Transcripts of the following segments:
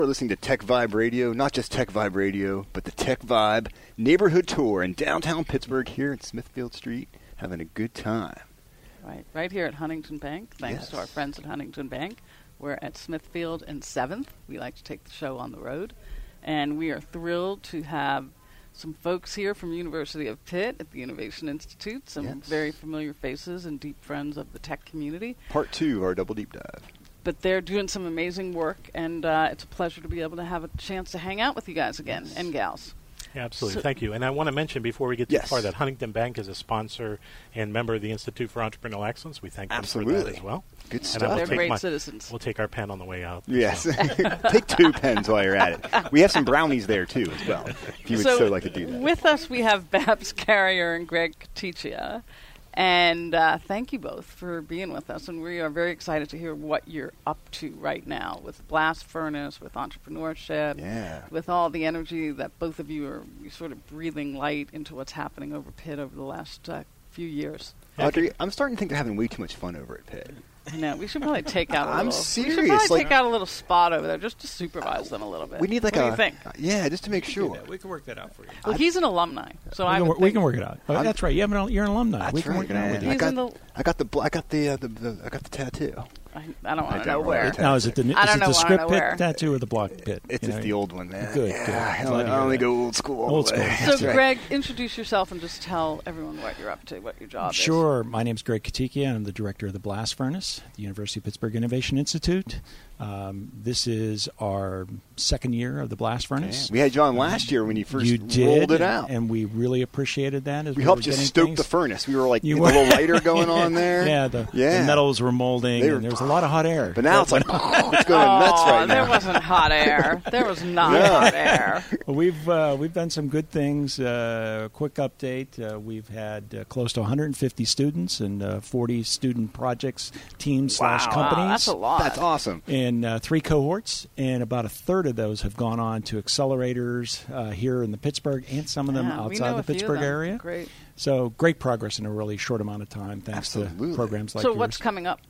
We're listening to Tech Vibe Radio, not just Tech Vibe Radio, but the Tech Vibe neighborhood tour in downtown Pittsburgh here at Smithfield Street, having a good time. Right, right here at Huntington Bank. Thanks Yes. to our friends at Huntington Bank. We're at Smithfield and 7th. We like to take the show on the road. And we are thrilled to have some folks here from University of Pitt at the Innovation Institute, some Yes. very familiar faces and deep friends of the tech community. Part two of our double deep dive. But they're doing some amazing work, and uh, it's a pleasure to be able to have a chance to hang out with you guys again and gals. Yeah, absolutely. So- Thank you. And I want to mention before we get too Yes. far that Huntington Bank is a sponsor and member of the Institute for Entrepreneurial Excellence. We thank them for that as well. Good And stuff. I will They're take great my- citizens. We'll take our pen on the way out. Yes. Take two pens while you're at it. We have some brownies there too, as well. If you would so, like to do that. With us, we have Babs Carryer and Greg Coticchia. And uh, thank you both for being with us. And we are very excited to hear what you're up to right now with Blast Furnace, with entrepreneurship, Yeah. with all the energy that both of you are sort of breathing light into what's happening over Pitt over the last uh, few years. Audrey, I'm starting to think they're having way too much fun over at Pitt. I know. We should probably take out a I'm little. We should probably like- take out a little spot over there just to supervise them a little bit. We need like what a do you think? yeah, just to make sure. We can work that out for you. Well, he's an alumni, so We I can, would wor- we can work it out. Oh, that's right. You have an, you're an alumni. That's we can right, work it out with you. I got, the- I got the, I got the, uh, the, the, I got the tattoo. I, I don't want to know know where. what Now, is it the, is it the script pit tattoo or the block pit? It's You just know, the old one, man. Good, Yeah, good. I Glad only, I only go old school. all Old the school. way. So, That's right. Greg, introduce yourself and just tell everyone what you're up to, what your job is. Sure. My name is Greg Coticchia. I'm the director of the Blast Furnace the University of Pittsburgh Innovation Institute. Um, this is our second year of the Blast Furnace. We had you on last year when you first you did, rolled it out. and we really appreciated that. As we we, helped were you stoke things. the furnace. We were like You a little lighter going on there. Yeah, the, Yeah. the metals were molding, were- and there was a lot of hot air. But now it's like it's going nuts Oh, right there wasn't hot air. There was not Yeah. hot air. Well, we've uh, we've done some good things. Uh, quick update: uh, we've had uh, close to 150 students and uh, 40 student projects, teams slash companies. Wow, that's a lot. That's awesome. In uh, three cohorts, and about a third of those have gone on to accelerators uh, here in the Pittsburgh and some of them Yeah, outside the a few of Pittsburgh area. Great. So great progress in a really short amount of time, thanks Absolutely. to programs like this. so, yours. what's coming up?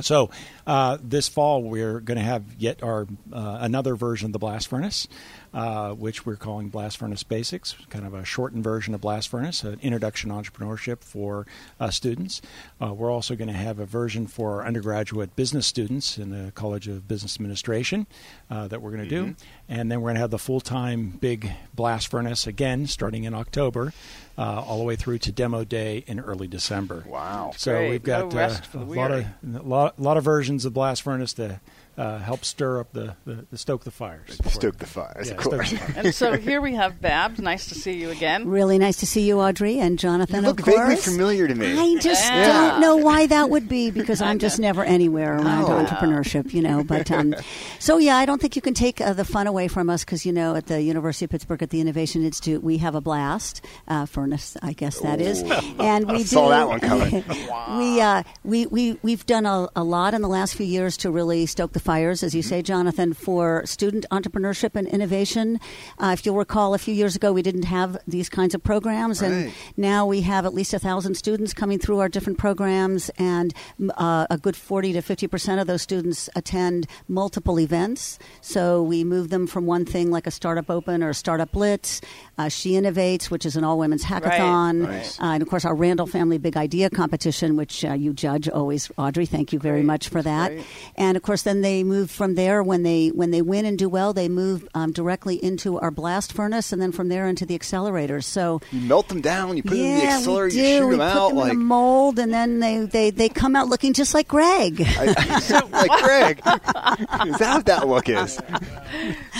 So uh, this fall we're going to have yet our uh, another version of the blast furnace, uh, which we're calling Blast Furnace Basics, kind of a shortened version of Blast Furnace, an introduction to entrepreneurship for uh, students. Uh, we're also going to have a version for our undergraduate business students in the College of Business Administration uh, that we're going to do, and then we're going to have the full time big Blast Furnace again starting in October. Uh, all the way through to demo day in early December. Wow. So Great. we've got rest uh, a lot of a lot, lot of versions of blast furnace to uh, help stir up the, the, the stoke the fires. Stoke the fires, Yeah, of course. fires. And so here we have Babs. Nice to see you again. Really nice to see you, Audrey, and Jonathan, You look of vaguely familiar to me. I just Yeah. don't know why that would be because I'm just never anywhere around Oh. entrepreneurship, you know. But um, so yeah, I don't think you can take uh, the fun away from us because you know at the University of Pittsburgh at the Innovation Institute we have a blast uh, furnace, I guess that is, and we I do. saw that one coming. we uh, we we we've done a, a lot in the last few years to really stoke the fires, as you Mm-hmm. say, Jonathan, for student entrepreneurship and innovation. Uh, if you'll recall, a few years ago we didn't have these kinds of programs, and now we have at least a thousand students coming through our different programs, and uh, a good forty to fifty percent of those students attend multiple events. So we move them from one thing like a startup open or a startup blitz. Uh, she innovates, which is an all women's hackathon, Nice. uh, and of course our Randall Family Big Idea competition, which uh, you judge always. Audrey, thank you very Great. much for that. And of course, then they move from there when they when they win and do well, they move um, directly into our blast furnace, and then from there into the accelerators. So You melt them down, you put them in the accelerator, we you shoot we them put out them like, in a mold, and then they, they, they come out looking just like Greg. I, like Greg. is that what that look is?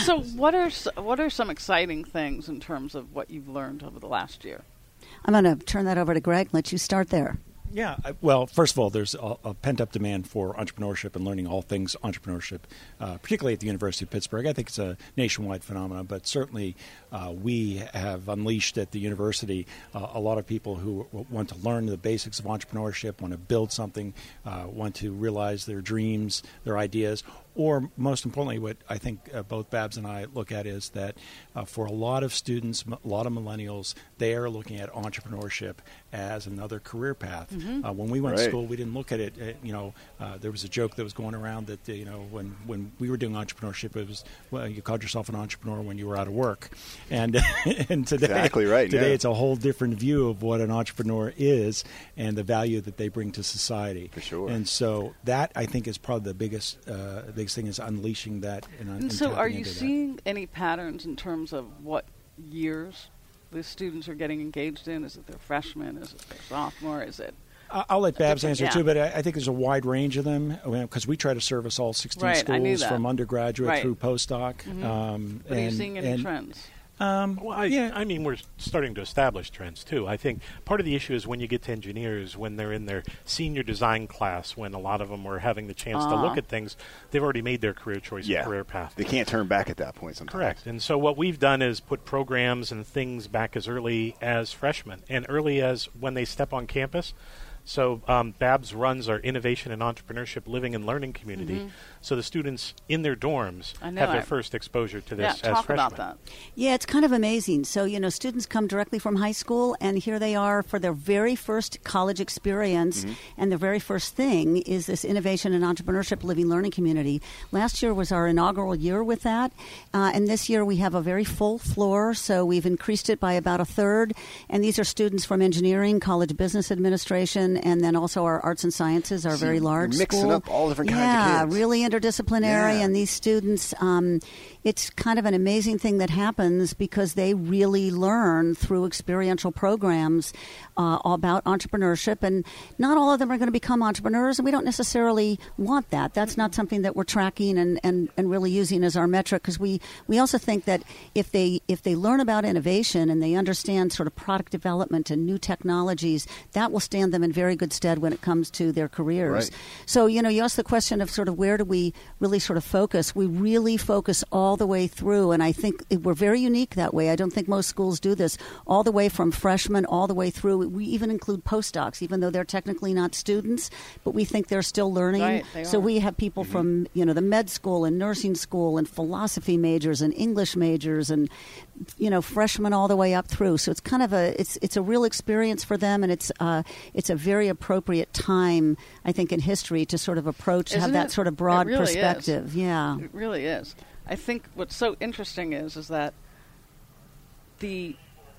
So, what are what are some exciting things in terms of what you've learned over the last year? I'm going to turn that over to Greg. Let you start there. Yeah, well, first of all, there's a, a pent up demand for entrepreneurship and learning all things entrepreneurship, uh, particularly at the University of Pittsburgh. I think it's a nationwide phenomenon, but certainly uh, we have unleashed at the university uh, a lot of people who want to learn the basics of entrepreneurship, want to build something, uh, want to realize their dreams, their ideas, or most importantly, what I think uh, both Babs and I look at is that uh, for a lot of students, m- a lot of millennials, they are looking at entrepreneurship as another career path. Mm-hmm. Uh, when we went Right. to school, we didn't look at it. Uh, you know, uh, there was a joke that was going around that uh, you know when when we were doing entrepreneurship, it was well, you called yourself an entrepreneur when you were out of work, and and today Exactly right, Today, yeah. it's a whole different view of what an entrepreneur is and the value that they bring to society. For sure. And so that I think is probably the biggest uh, biggest thing is unleashing that. And, un- And and so, are you into that. seeing any patterns in terms of what years the students are getting engaged in? Is it their freshman? Is it their sophomore? Is it I'll let Babs answer yeah. too, but I, I think there's a wide range of them because we try to service all 16 Right, schools from undergraduate Right. through postdoc. Mhm. Um, are you seeing any and, trends? Um, Well, I, yeah, I mean, we're starting to establish trends too. I think part of the issue is when you get to engineers, when they're in their senior design class, when a lot of them are having the chance to Ah. look at things, they've already made their career choice Yeah. and career path. They can't turn back at that point sometimes. Correct. And so what we've done is put programs and things back as early as freshmen and early as when they step on campus. So um, Babs runs our innovation and entrepreneurship living and learning community. So the students in their dorms Mm-hmm. Know, have their I- first exposure to Yeah, this as talk freshmen. about that. Yeah, it's kind of amazing. So, you know, students come directly from high school, and here they are for their very first college experience. And their very first thing is this innovation and entrepreneurship living learning community. Last year was our inaugural year with that. Uh, and this year we have a very full floor, so we've increased it by about a third. And these are students from engineering, college business administration, and then also our arts and sciences, our So very large mixing school. up all different kinds of kids. yeah, really interdisciplinary, Yeah. and these students, um, it's kind of an amazing thing that happens because they really learn through experiential programs uh, about entrepreneurship. And not all of them are going to become entrepreneurs, and we don't necessarily want that. That's not something that we're tracking and, and, and really using as our metric because we, we also think that if they if they learn about innovation and they understand sort of product development and new technologies, that will stand them in very good stead when it comes to their careers. Right. So, you know, you asked the question of sort of where do we really sort of focus? We really focus all the way through, and I think we're very unique that way. I don't think most schools do this. All the way from freshmen all the way through. We even include postdocs, even though they're technically not students, but we think they're still learning. Right, they so are. we have people from, you know, the med school and nursing school and philosophy majors and English majors and you know freshmen all the way up through so it's kind of a it's it's a real experience for them and it's uh it's a very appropriate time i think in history to sort of approach have Isn't that it? sort of It broad really is. perspective yeah It really is. I think what's so interesting is is that the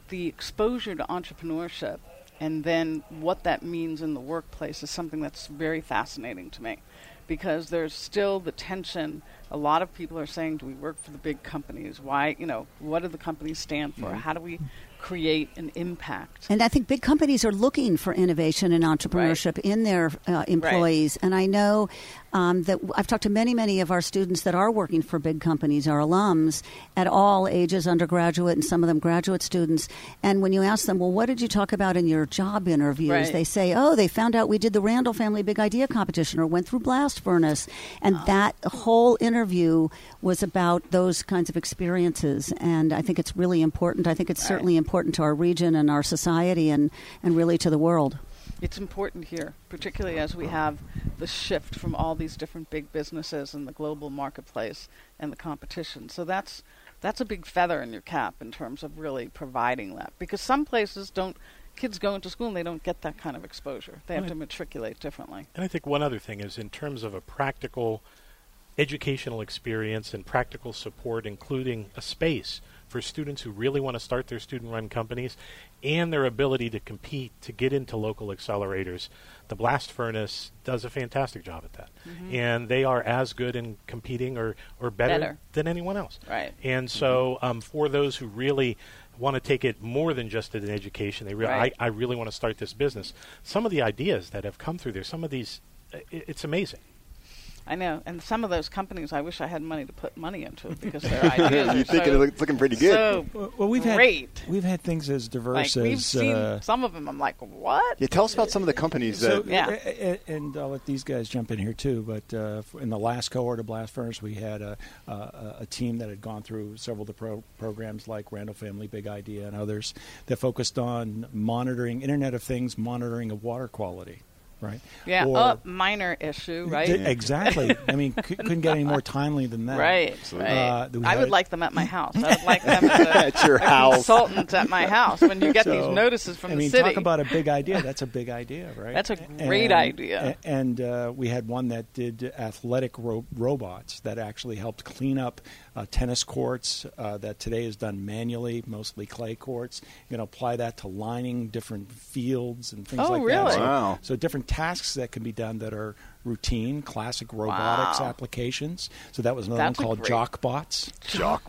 the exposure to entrepreneurship and then what that means in the workplace is something that's very fascinating to me because there's still the tension. A lot of people are saying do we work for the big companies? Why you know what do the companies stand for? Mm-hmm. How do we create an impact And I think big companies are looking for innovation and entrepreneurship in their uh, employees. And I know um, that I've talked to many, many of our students that are working for big companies, our alums, at all ages, undergraduate and some of them graduate students. And when you ask them, well, what did you talk about in your job interviews? Right. They say, oh, they found out we did the Randall Family Big Idea Competition or went through Blast Furnace. And that whole interview was about those kinds of experiences. And I think it's really important. I think it's certainly important to our region and our society and, and really to the world. It's important here, particularly as we have the shift from all these different big businesses and the global marketplace and the competition. So that's that's a big feather in your cap in terms of really providing that. Because some places don't kids go into school and they don't get that kind of exposure. They have Right. to matriculate differently. And I think one other thing is in terms of a practical educational experience and practical support, including a space for students who really want to start their student run companies and their ability to compete to get into local accelerators. The Blast Furnace does a fantastic job at that. And they are as good in competing or, or better, Better. than anyone else. Right. And so, um, for those who really want to take it more than just an education, they really, Right. I, I really want to start this business. Some of the ideas that have come through there, some of these, i- it's amazing. I know, and some of those companies, I wish I had money to put money into it because their ideas you are think so, it's looking pretty good? so Well, well, we've great. had we've had things as like diverse we've as seen uh, some of them. I'm like, what? yeah, tell us about some of the companies So, that. Yeah. a- a- and I'll let these guys jump in here too. But uh, in the last cohort of Blast Furnace, we had a, a, a team that had gone through several of the pro- programs like Randall Family, Big Idea, and others that focused on monitoring Internet of Things, monitoring of water quality. Right. Yeah, Or- oh, minor issue, right? D- exactly. I mean, c- couldn't get any more timely than that. Right, Absolutely. right. Uh, I would had- like them at my house. I would like them as a, At your a house. Consultants at my house. When you get these notices from I the mean, city, talk about a big idea. That's a big idea, right? That's a great idea. And uh, we had one that did athletic ro- robots that actually helped clean up uh, tennis courts uh, that today is done manually, mostly clay courts. You know, apply that to lining different fields and things Oh, like really? that. So, Wow. so different tasks that can be done that are routine, classic robotics Wow. applications. So that was another That's one called great- JockBots.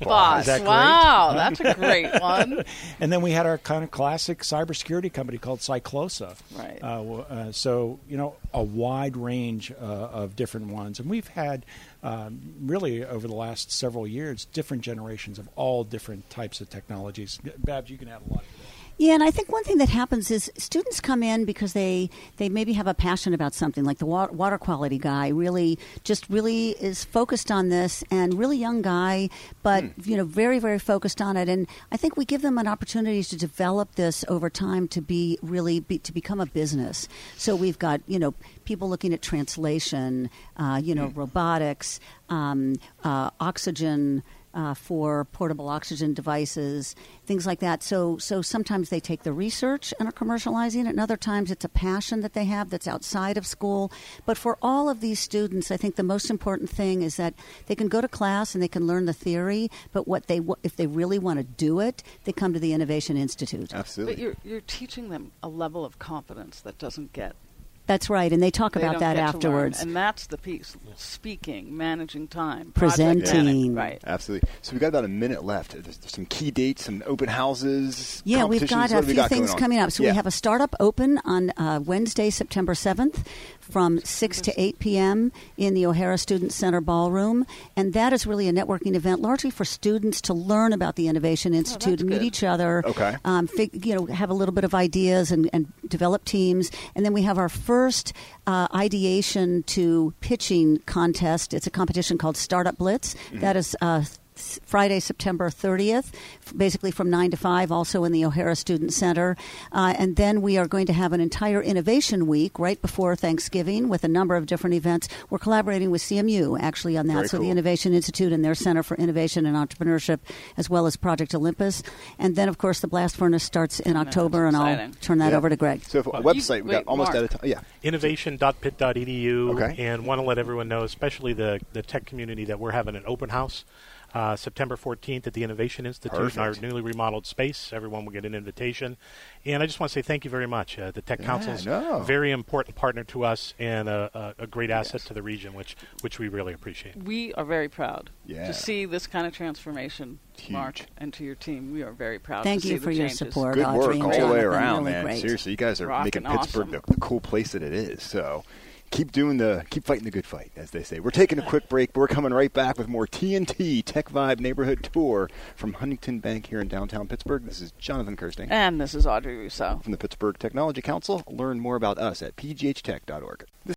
Boss. Is that great? Wow, that's a great one. And then we had our kind of classic cybersecurity company called Cyclosa. Right. Uh, uh, so, you know, a wide range uh, of different ones. And we've had um, really over the last several years different generations of all different types of technologies. Babs, you can add a lot to that. Yeah, and I think one thing that happens is students come in because they they maybe have a passion about something. Like the wa- water quality guy, really just really is focused on this, and really young guy, but you know very very focused on it. And I think we give them an opportunity to develop this over time to be really be, to become a business. So we've got you know people looking at translation, uh, you know robotics, um, uh, oxygen uh, for portable oxygen devices, things like that. So, so sometimes they take the research and are commercializing it, and other times it's a passion that they have that's outside of school. But for all of these students, I think the most important thing is that they can go to class and they can learn the theory. But what they, if they really want to do it, they come to the Innovation Institute. Absolutely. But you're you're teaching them a level of confidence that doesn't get. That's right, and they talk they about that get to learn. afterwards. and that's the piece: speaking, managing time, Presenting. management. Right. Absolutely. So we've got about a minute left. There's some key dates, some open houses. Yeah, we've got What a few got things going coming up. So Yeah. we have a startup open on uh, Wednesday, September 7th from 6 to 8 p.m. in the O'Hara Student Center Ballroom. And that is really a networking event largely for students to learn about the Innovation Institute and meet good. each other. Okay. Um, fig- you know, have a little bit of ideas and, and develop teams. And then we have our first uh, ideation to pitching contest. It's a competition called Startup Blitz. That is uh, Friday, September 30th, basically from 9 to 5, also in the O'Hara Student Center. Uh, and then we are going to have an entire innovation week right before Thanksgiving with a number of different events. We're collaborating with CMU actually on that. Very so cool. the Innovation Institute and their Center for Innovation and Entrepreneurship, as well as Project Olympus. And then, of course, the Blast Furnace starts in October, and I'll turn that Yeah. over to Greg. So if a website, we got wait, almost Mark. out of time. Yeah. innovation.pitt.edu Okay. and want to let everyone know, especially the, the tech community, that we're having an open house uh, September 14th at the Innovation Institute in our newly remodeled space. Everyone will get an invitation. And I just want to say thank you very much. Uh, the Tech Yeah, Council is no. a very important partner to us and a, a, a great asset to the region, which, which we really appreciate. We are very proud Yeah. to see this kind of transformation, Mark, and to your team. We are very proud. Thank to you see for the your changes. support, Good Audrey work all the way around, Really man. great. Seriously, you guys are Rockin' making Pittsburgh awesome. the, the cool place that it is. So keep doing the keep fighting the good fight, as they say. We're taking a quick break, but we're coming right back with more TNT Tech Vibe Neighborhood Tour from Huntington Bank here in downtown Pittsburgh. This is Jonathan Kersting And this is Audrey Russo. from the Pittsburgh Technology Council. Learn more about us at pghtech.org. This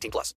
18 plus.